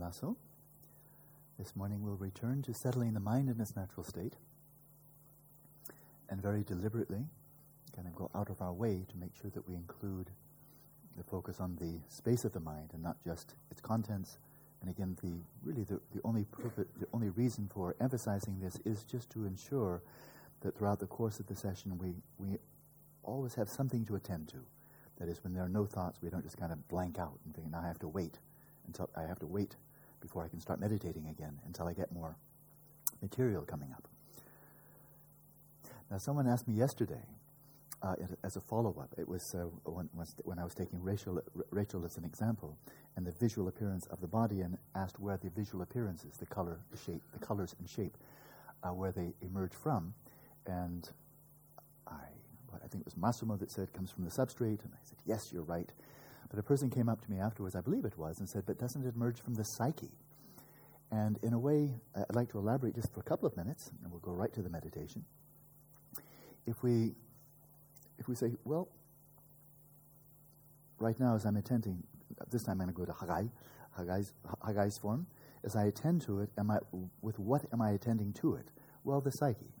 Lasso. This morning we'll return to settling the mind in its natural state and very deliberately kind of go out of our way to make sure that we include the focus on the space of the mind and not just its contents. And again, the really the, the only purpose, the only reason for emphasizing this is just to ensure that throughout the course of the session we, we always have something to attend to. That is, when there are no thoughts, we don't just kind of blank out and think, I have to wait until I have to wait before I can start meditating again until I get more material coming up. Now, someone asked me yesterday, uh, as a follow-up, it was uh, when, when, I was taking Rachel, Rachel as an example, and the visual appearance of the body, and asked where the visual appearances, the color, the shape, the colors and shape, uh, where they emerge from, and I, I think it was Massimo that said comes from the substrate, and I said yes, you're right. But a person came up to me afterwards, I believe it was, and said, but doesn't it emerge from the psyche? And in a way, I'd like to elaborate just for a couple of minutes, and we'll go right to the meditation. If we, if we say, well, right now as I'm attending, this time I'm going to go to Hagai, Hagai's, Hagai's form. As I attend to it, am I, with what am I attending to it? Well, the psyche.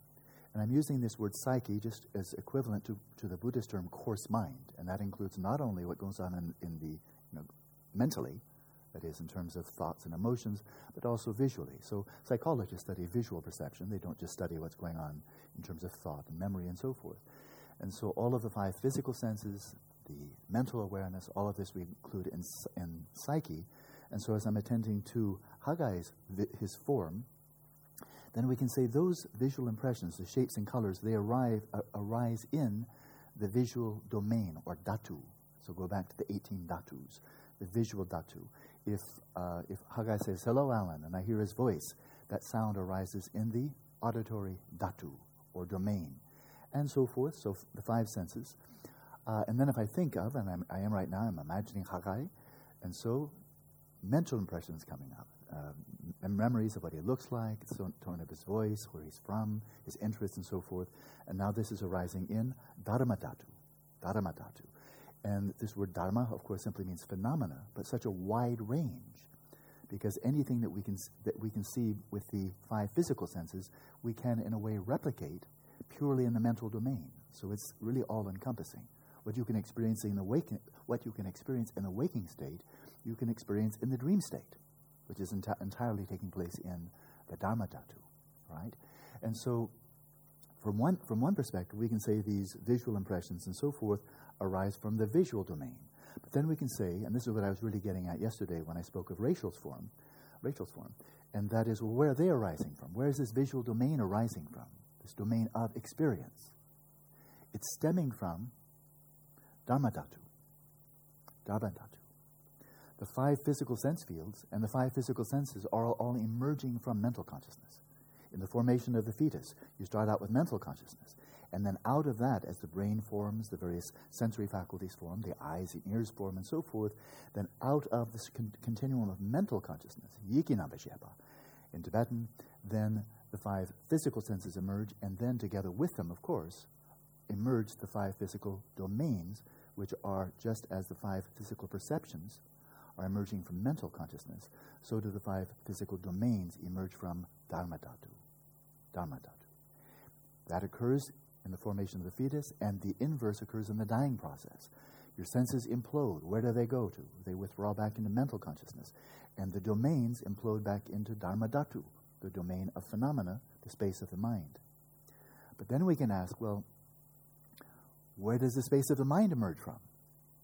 And I'm using this word psyche just as equivalent to, to the Buddhist term coarse mind. And that includes not only what goes on in, in the, you know, mentally, that is, in terms of thoughts and emotions, but also visually. So psychologists study visual perception. They don't just study what's going on in terms of thought and memory and so forth. And so all of the five physical senses, the mental awareness, all of this we include in, in psyche. And so as I'm attending to Hagai's, his form, then we can say those visual impressions, the shapes and colors, they arrive, uh, arise in the visual domain or dhatu. So go back to the 18 dhatus, the visual dhatu. If, uh, if Hagai says, Hello, Alan, and I hear his voice, that sound arises in the auditory dhatu or domain, and so forth. So f- the five senses. Uh, and then if I think of, and I'm, I am right now, I'm imagining Hagai, and so mental impressions coming up. Uh, memories of what he looks like, the tone of his voice, where he's from, his interests, and so forth. And now this is arising in Dharmadhatu. Dharmadhatu. And this word dharma, of course, simply means phenomena, but such a wide range. Because anything that we can, that we can see with the five physical senses, we can, in a way, replicate purely in the mental domain. So it's really all encompassing. What you can experience in the waking, what you can experience in the waking state, you can experience in the dream state which is enti- entirely taking place in the Dharma Dhatu, right? And so, from one, from one perspective, we can say these visual impressions and so forth arise from the visual domain. But then we can say, and this is what I was really getting at yesterday when I spoke of Rachel's form, Rachel's form, and that is well, where are they arising from? Where is this visual domain arising from? This domain of experience. It's stemming from Dharma Dhatu. The five physical sense fields and the five physical senses are all emerging from mental consciousness. In the formation of the fetus, you start out with mental consciousness. And then out of that, as the brain forms, the various sensory faculties form, the eyes, and ears form, and so forth, then out of this con- continuum of mental consciousness, yikinabhasheba, in Tibetan, then the five physical senses emerge, and then together with them, of course, emerge the five physical domains, which are just as the five physical perceptions are emerging from mental consciousness, so do the five physical domains emerge from Dharma Dhatu. Dharma Dhatu. That occurs in the formation of the fetus, and the inverse occurs in the dying process. Your senses implode. Where do they go to? They withdraw back into mental consciousness. And the domains implode back into Dharma Dhatu, the domain of phenomena, the space of the mind. But then we can ask, well, where does the space of the mind emerge from?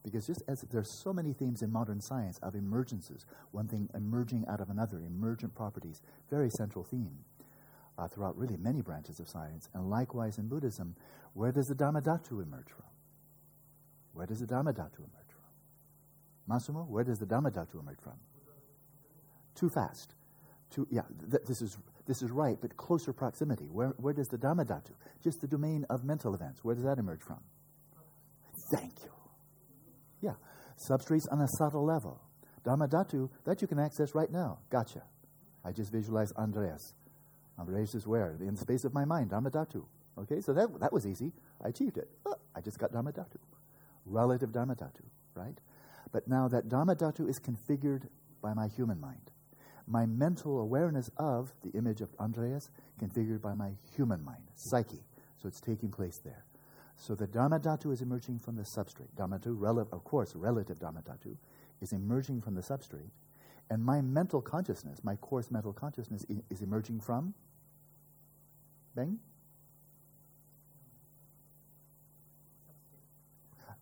Because just as there's so many themes in modern science of emergences, one thing emerging out of another, emergent properties, very central theme uh, throughout really many branches of science. And likewise in Buddhism, where does the Dharmadhatu emerge from? Where does the Dharmadhatu emerge from? Massimo, where does the Dharmadhatu emerge from? Too fast. Too, yeah, th- this is this is right, but closer proximity. Where, where does the Dharmadhatu, just the domain of mental events, where does that emerge from? Thank you. Yeah. Substrates on a subtle level. Dharmadhatu, that you can access right now. Gotcha. I just visualize Andreas. Andreas is where? In the space of my mind, Dharmadhatu. Okay, so that, that was easy. I achieved it. Oh, I just got Dharmadhatu. Relative Dharmadhatu, right? But now that Dharmadhatu is configured by my human mind. my mental awareness of the image of Andreas configured by my human mind, psyche. So it's taking place there. So the Dharma is emerging from the substrate. Dharma rel- of course, relative Dharma is emerging from the substrate. And my mental consciousness, my coarse mental consciousness, I- is emerging from? Bang?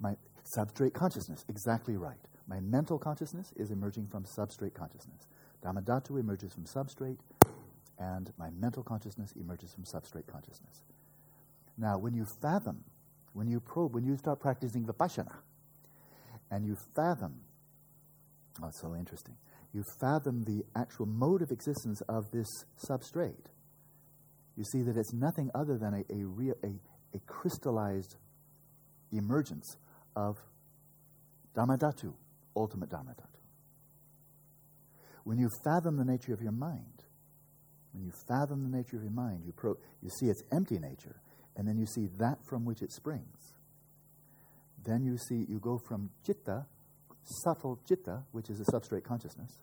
My substrate consciousness, exactly right. My mental consciousness is emerging from substrate consciousness. Dharmadhatu emerges from substrate, and my mental consciousness emerges from substrate consciousness. Now, when you fathom, when you probe, when you start practicing vipassana, and you fathom, oh, it's so interesting, you fathom the actual mode of existence of this substrate, you see that it's nothing other than a, a, real, a, a crystallized emergence of Dharmadhatu, ultimate Dharmadhatu. When you fathom the nature of your mind, when you fathom the nature of your mind, you, pro- you see its empty nature, and then you see that from which it springs. Then you see, you go from chitta, subtle chitta, which is a substrate consciousness,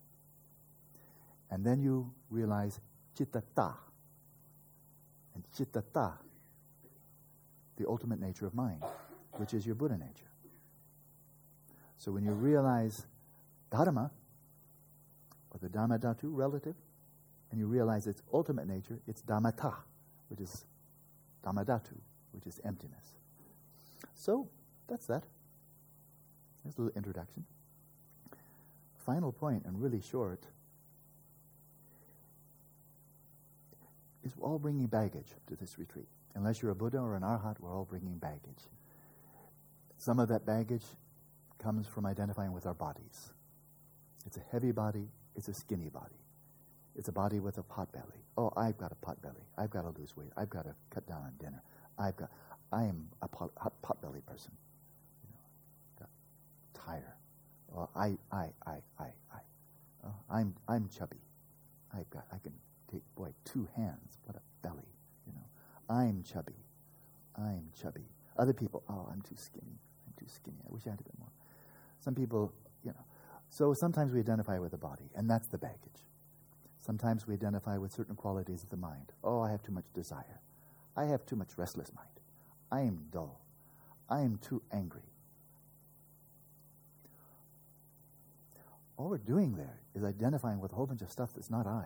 and then you realize chitta-ta, and chitta-ta, the ultimate nature of mind, which is your Buddha nature. So when you realize Dharma, or the Dharma Dhatu relative, and you realize its ultimate nature, it's Dharmata, which is Dharmadhatu, which is emptiness. So that's that. There's a little introduction. Final point, and really short, is we're all bringing baggage to this retreat. Unless you're a Buddha or an Arhat, we're all bringing baggage. Some of that baggage comes from identifying with our bodies. It's a heavy body, it's a skinny body. It's a body with a pot belly. Oh, I've got a pot belly. I've got to lose weight. I've got to cut down on dinner. I've got, I am a pot, pot belly person. You know, tire. Oh, I, I, I, I, I. Oh, I'm, I'm chubby. I've got, I can take, boy, two hands. What a belly. You know, I'm chubby. I'm chubby. Other people, oh, I'm too skinny. I'm too skinny. I wish I had a bit more. Some people, you know. So sometimes we identify with the body, and that's the baggage. Sometimes we identify with certain qualities of the mind. Oh, I have too much desire. I have too much restless mind. I am dull. I am too angry. All we're doing there is identifying with a whole bunch of stuff that's not I.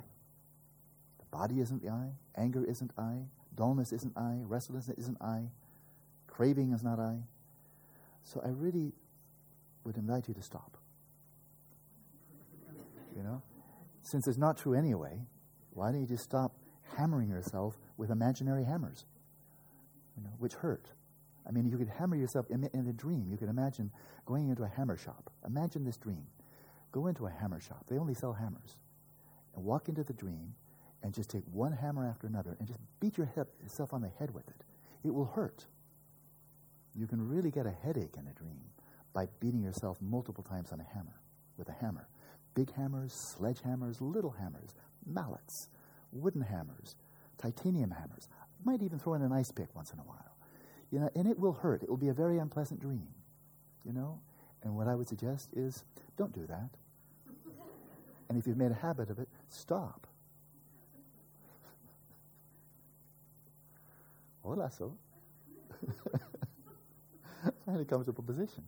The body isn't the I. Anger isn't I. Dullness isn't I. Restlessness isn't I. Craving is not I. So I really would invite you to stop. You know? Since it's not true anyway, why don't you just stop hammering yourself with imaginary hammers, you know, which hurt? I mean, you could hammer yourself in, in a dream. You could imagine going into a hammer shop. Imagine this dream. Go into a hammer shop. They only sell hammers. And walk into the dream and just take one hammer after another and just beat your yourself on the head with it. It will hurt. You can really get a headache in a dream by beating yourself multiple times on a hammer, with a hammer. Big hammers, sledgehammers, little hammers, mallets, wooden hammers, titanium hammers. Might even throw in an ice pick once in a while. You know, and it will hurt. It will be a very unpleasant dream. You know? And what I would suggest is don't do that. And if you've made a habit of it, stop. Hola, so. Find a position.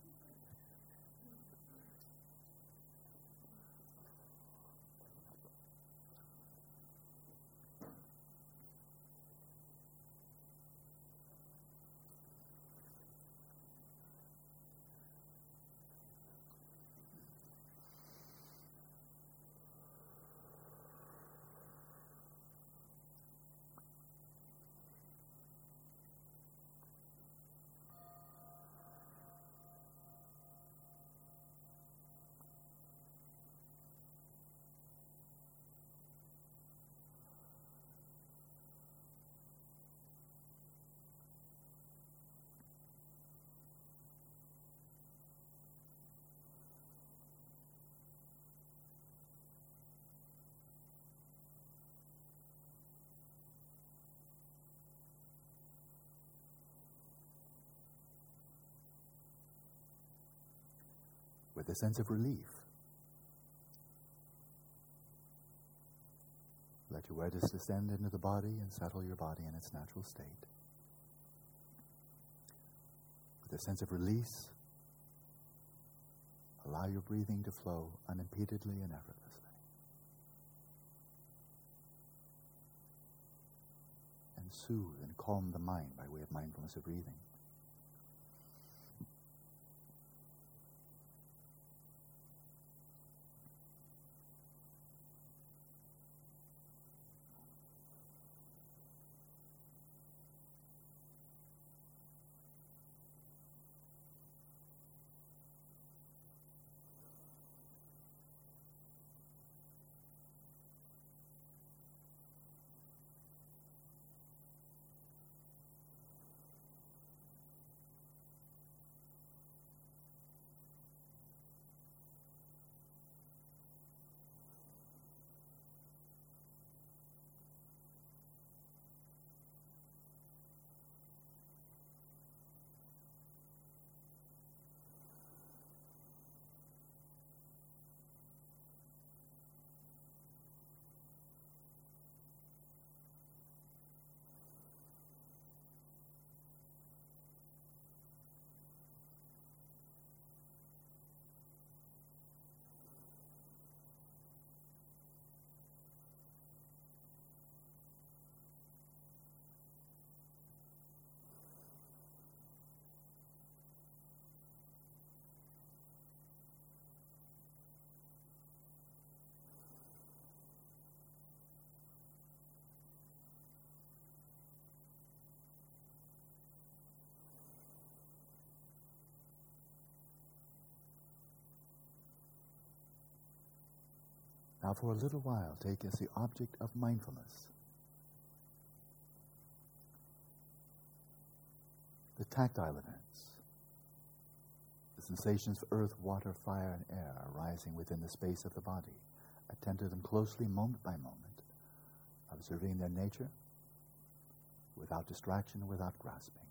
With a sense of relief. Let your awareness descend into the body and settle your body in its natural state. With a sense of release, allow your breathing to flow unimpededly and effortlessly. And soothe and calm the mind by way of mindfulness of breathing. Now, for a little while, take as the object of mindfulness the tactile events, the sensations of earth, water, fire, and air arising within the space of the body. Attend to them closely, moment by moment, observing their nature without distraction without grasping.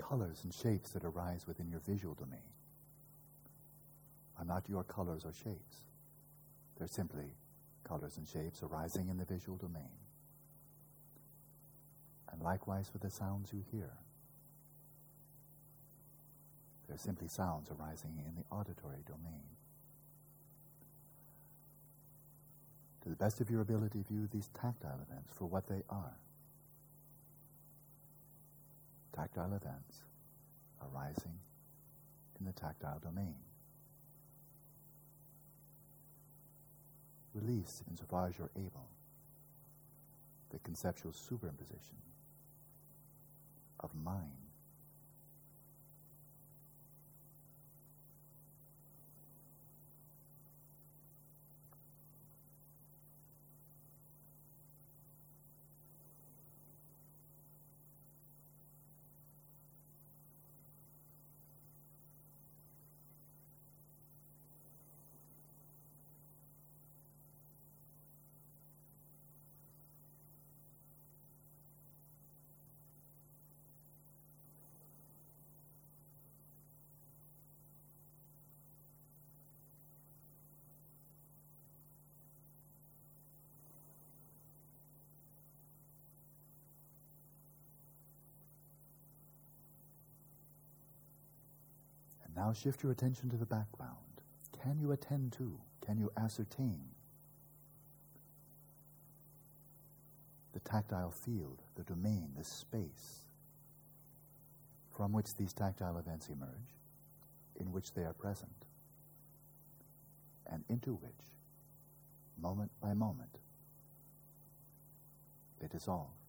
Colors and shapes that arise within your visual domain are not your colors or shapes. They're simply colors and shapes arising in the visual domain. And likewise for the sounds you hear. They're simply sounds arising in the auditory domain. To the best of your ability, view these tactile events for what they are tactile events arising in the tactile domain. Release, insofar as you're able, the conceptual superimposition of mind now shift your attention to the background. Can you attend to, can you ascertain the tactile field, the domain, the space from which these tactile events emerge, in which they are present, and into which, moment by moment, they dissolve?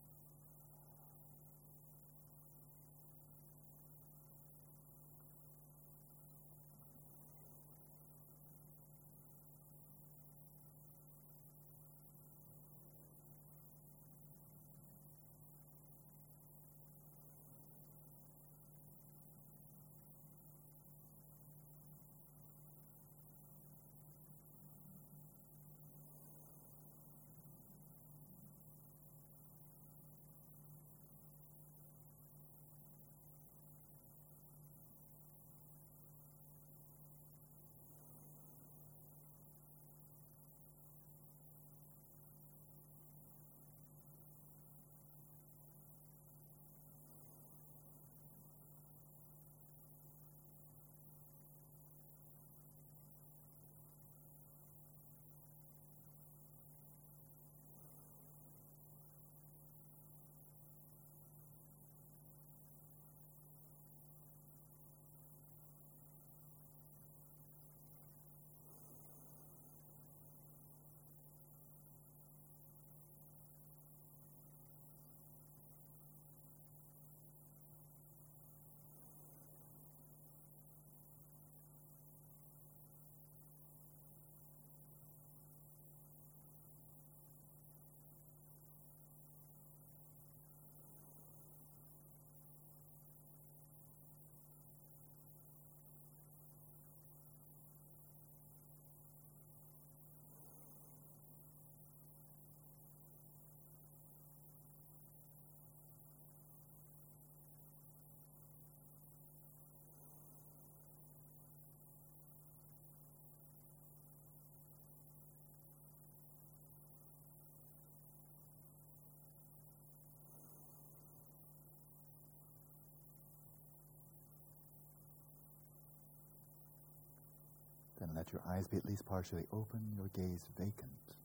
Then let your eyes be at least partially open, your gaze vacant.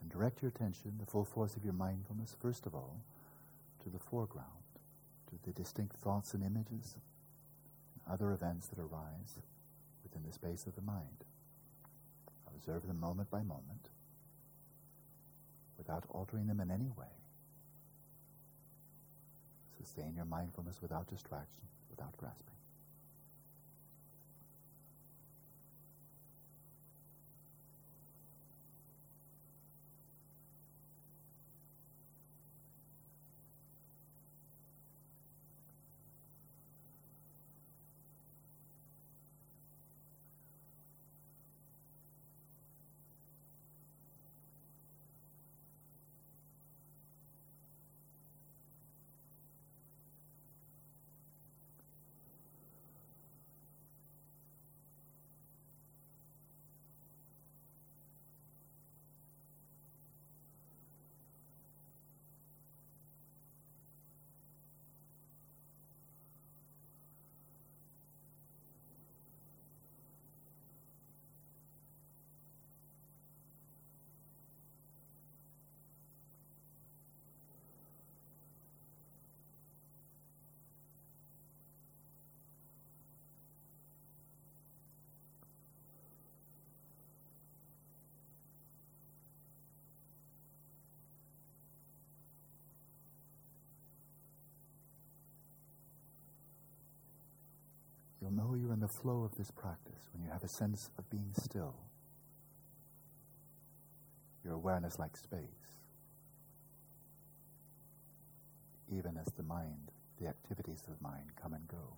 And direct your attention, the full force of your mindfulness, first of all, to the foreground, to the distinct thoughts and images, and other events that arise within the space of the mind. Observe them moment by moment, without altering them in any way. Sustain your mindfulness without distraction, without grasping. You'll know you're in the flow of this practice when you have a sense of being still. Your awareness like space. Even as the mind, the activities of the mind come and go.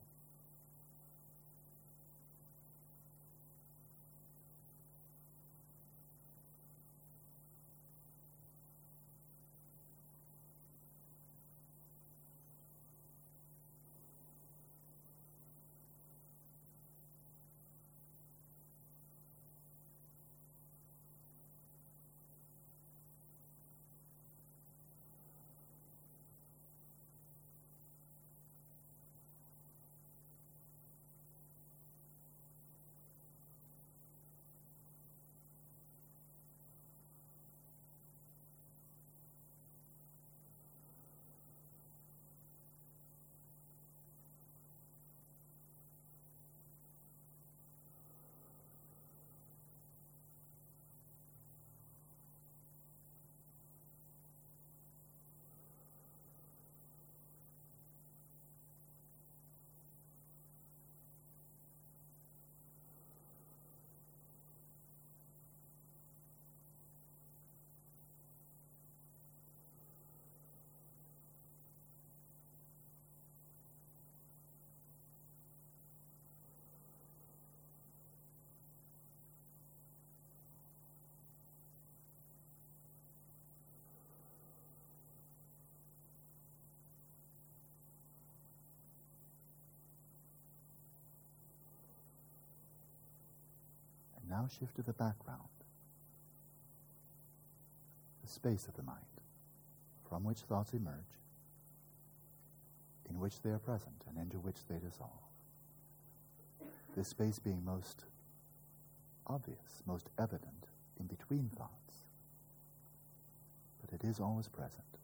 Now shift to the background, the space of the mind, from which thoughts emerge, in which they are present, and into which they dissolve. This space being most obvious, most evident in between thoughts, but it is always present.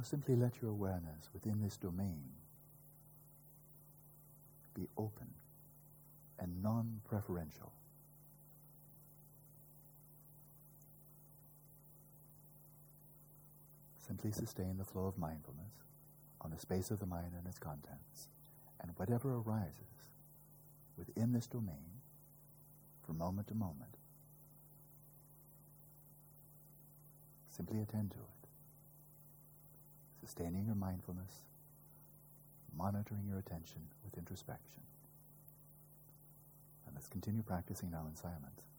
Now simply let your awareness within this domain be open and non preferential. Simply sustain the flow of mindfulness on the space of the mind and its contents, and whatever arises within this domain from moment to moment, simply attend to it sustaining your mindfulness, monitoring your attention with introspection. And let's continue practicing now in silence.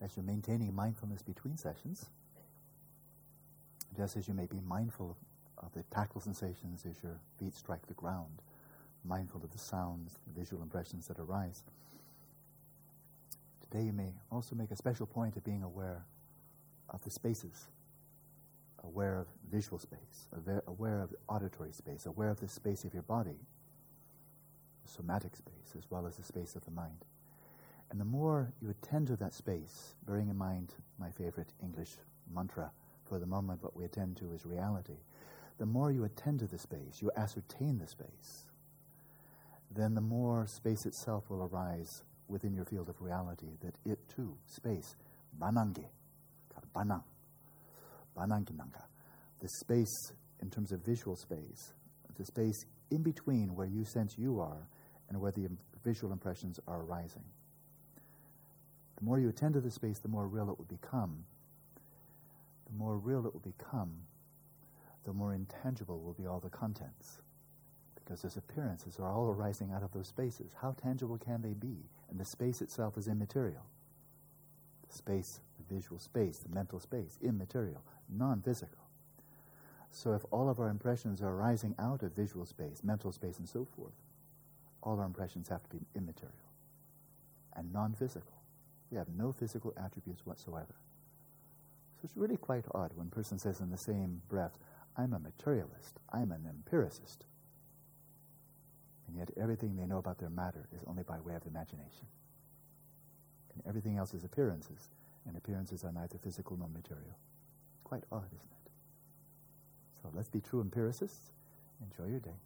As you're maintaining mindfulness between sessions, just as you may be mindful of the tactile sensations as your feet strike the ground, mindful of the sounds, the visual impressions that arise. Today you may also make a special point of being aware of the spaces, aware of visual space, aware of auditory space, aware of the space of your body, the somatic space, as well as the space of the mind. And the more you attend to that space, bearing in mind my favorite English mantra for the moment, what we attend to is reality. The more you attend to the space, you ascertain the space, then the more space itself will arise within your field of reality, that it too, space, banange, banang, bananginanga, the space in terms of visual space, the space in between where you sense you are and where the visual impressions are arising. The more you attend to the space, the more real it will become. The more real it will become, the more intangible will be all the contents. Because those appearances are all arising out of those spaces. How tangible can they be? And the space itself is immaterial. The space, the visual space, the mental space, immaterial, non physical. So if all of our impressions are arising out of visual space, mental space, and so forth, all our impressions have to be immaterial and non physical. We have no physical attributes whatsoever. So it's really quite odd when a person says in the same breath, I'm a materialist, I'm an empiricist. And yet everything they know about their matter is only by way of imagination. And everything else is appearances, and appearances are neither physical nor material. Quite odd, isn't it? So let's be true empiricists. Enjoy your day.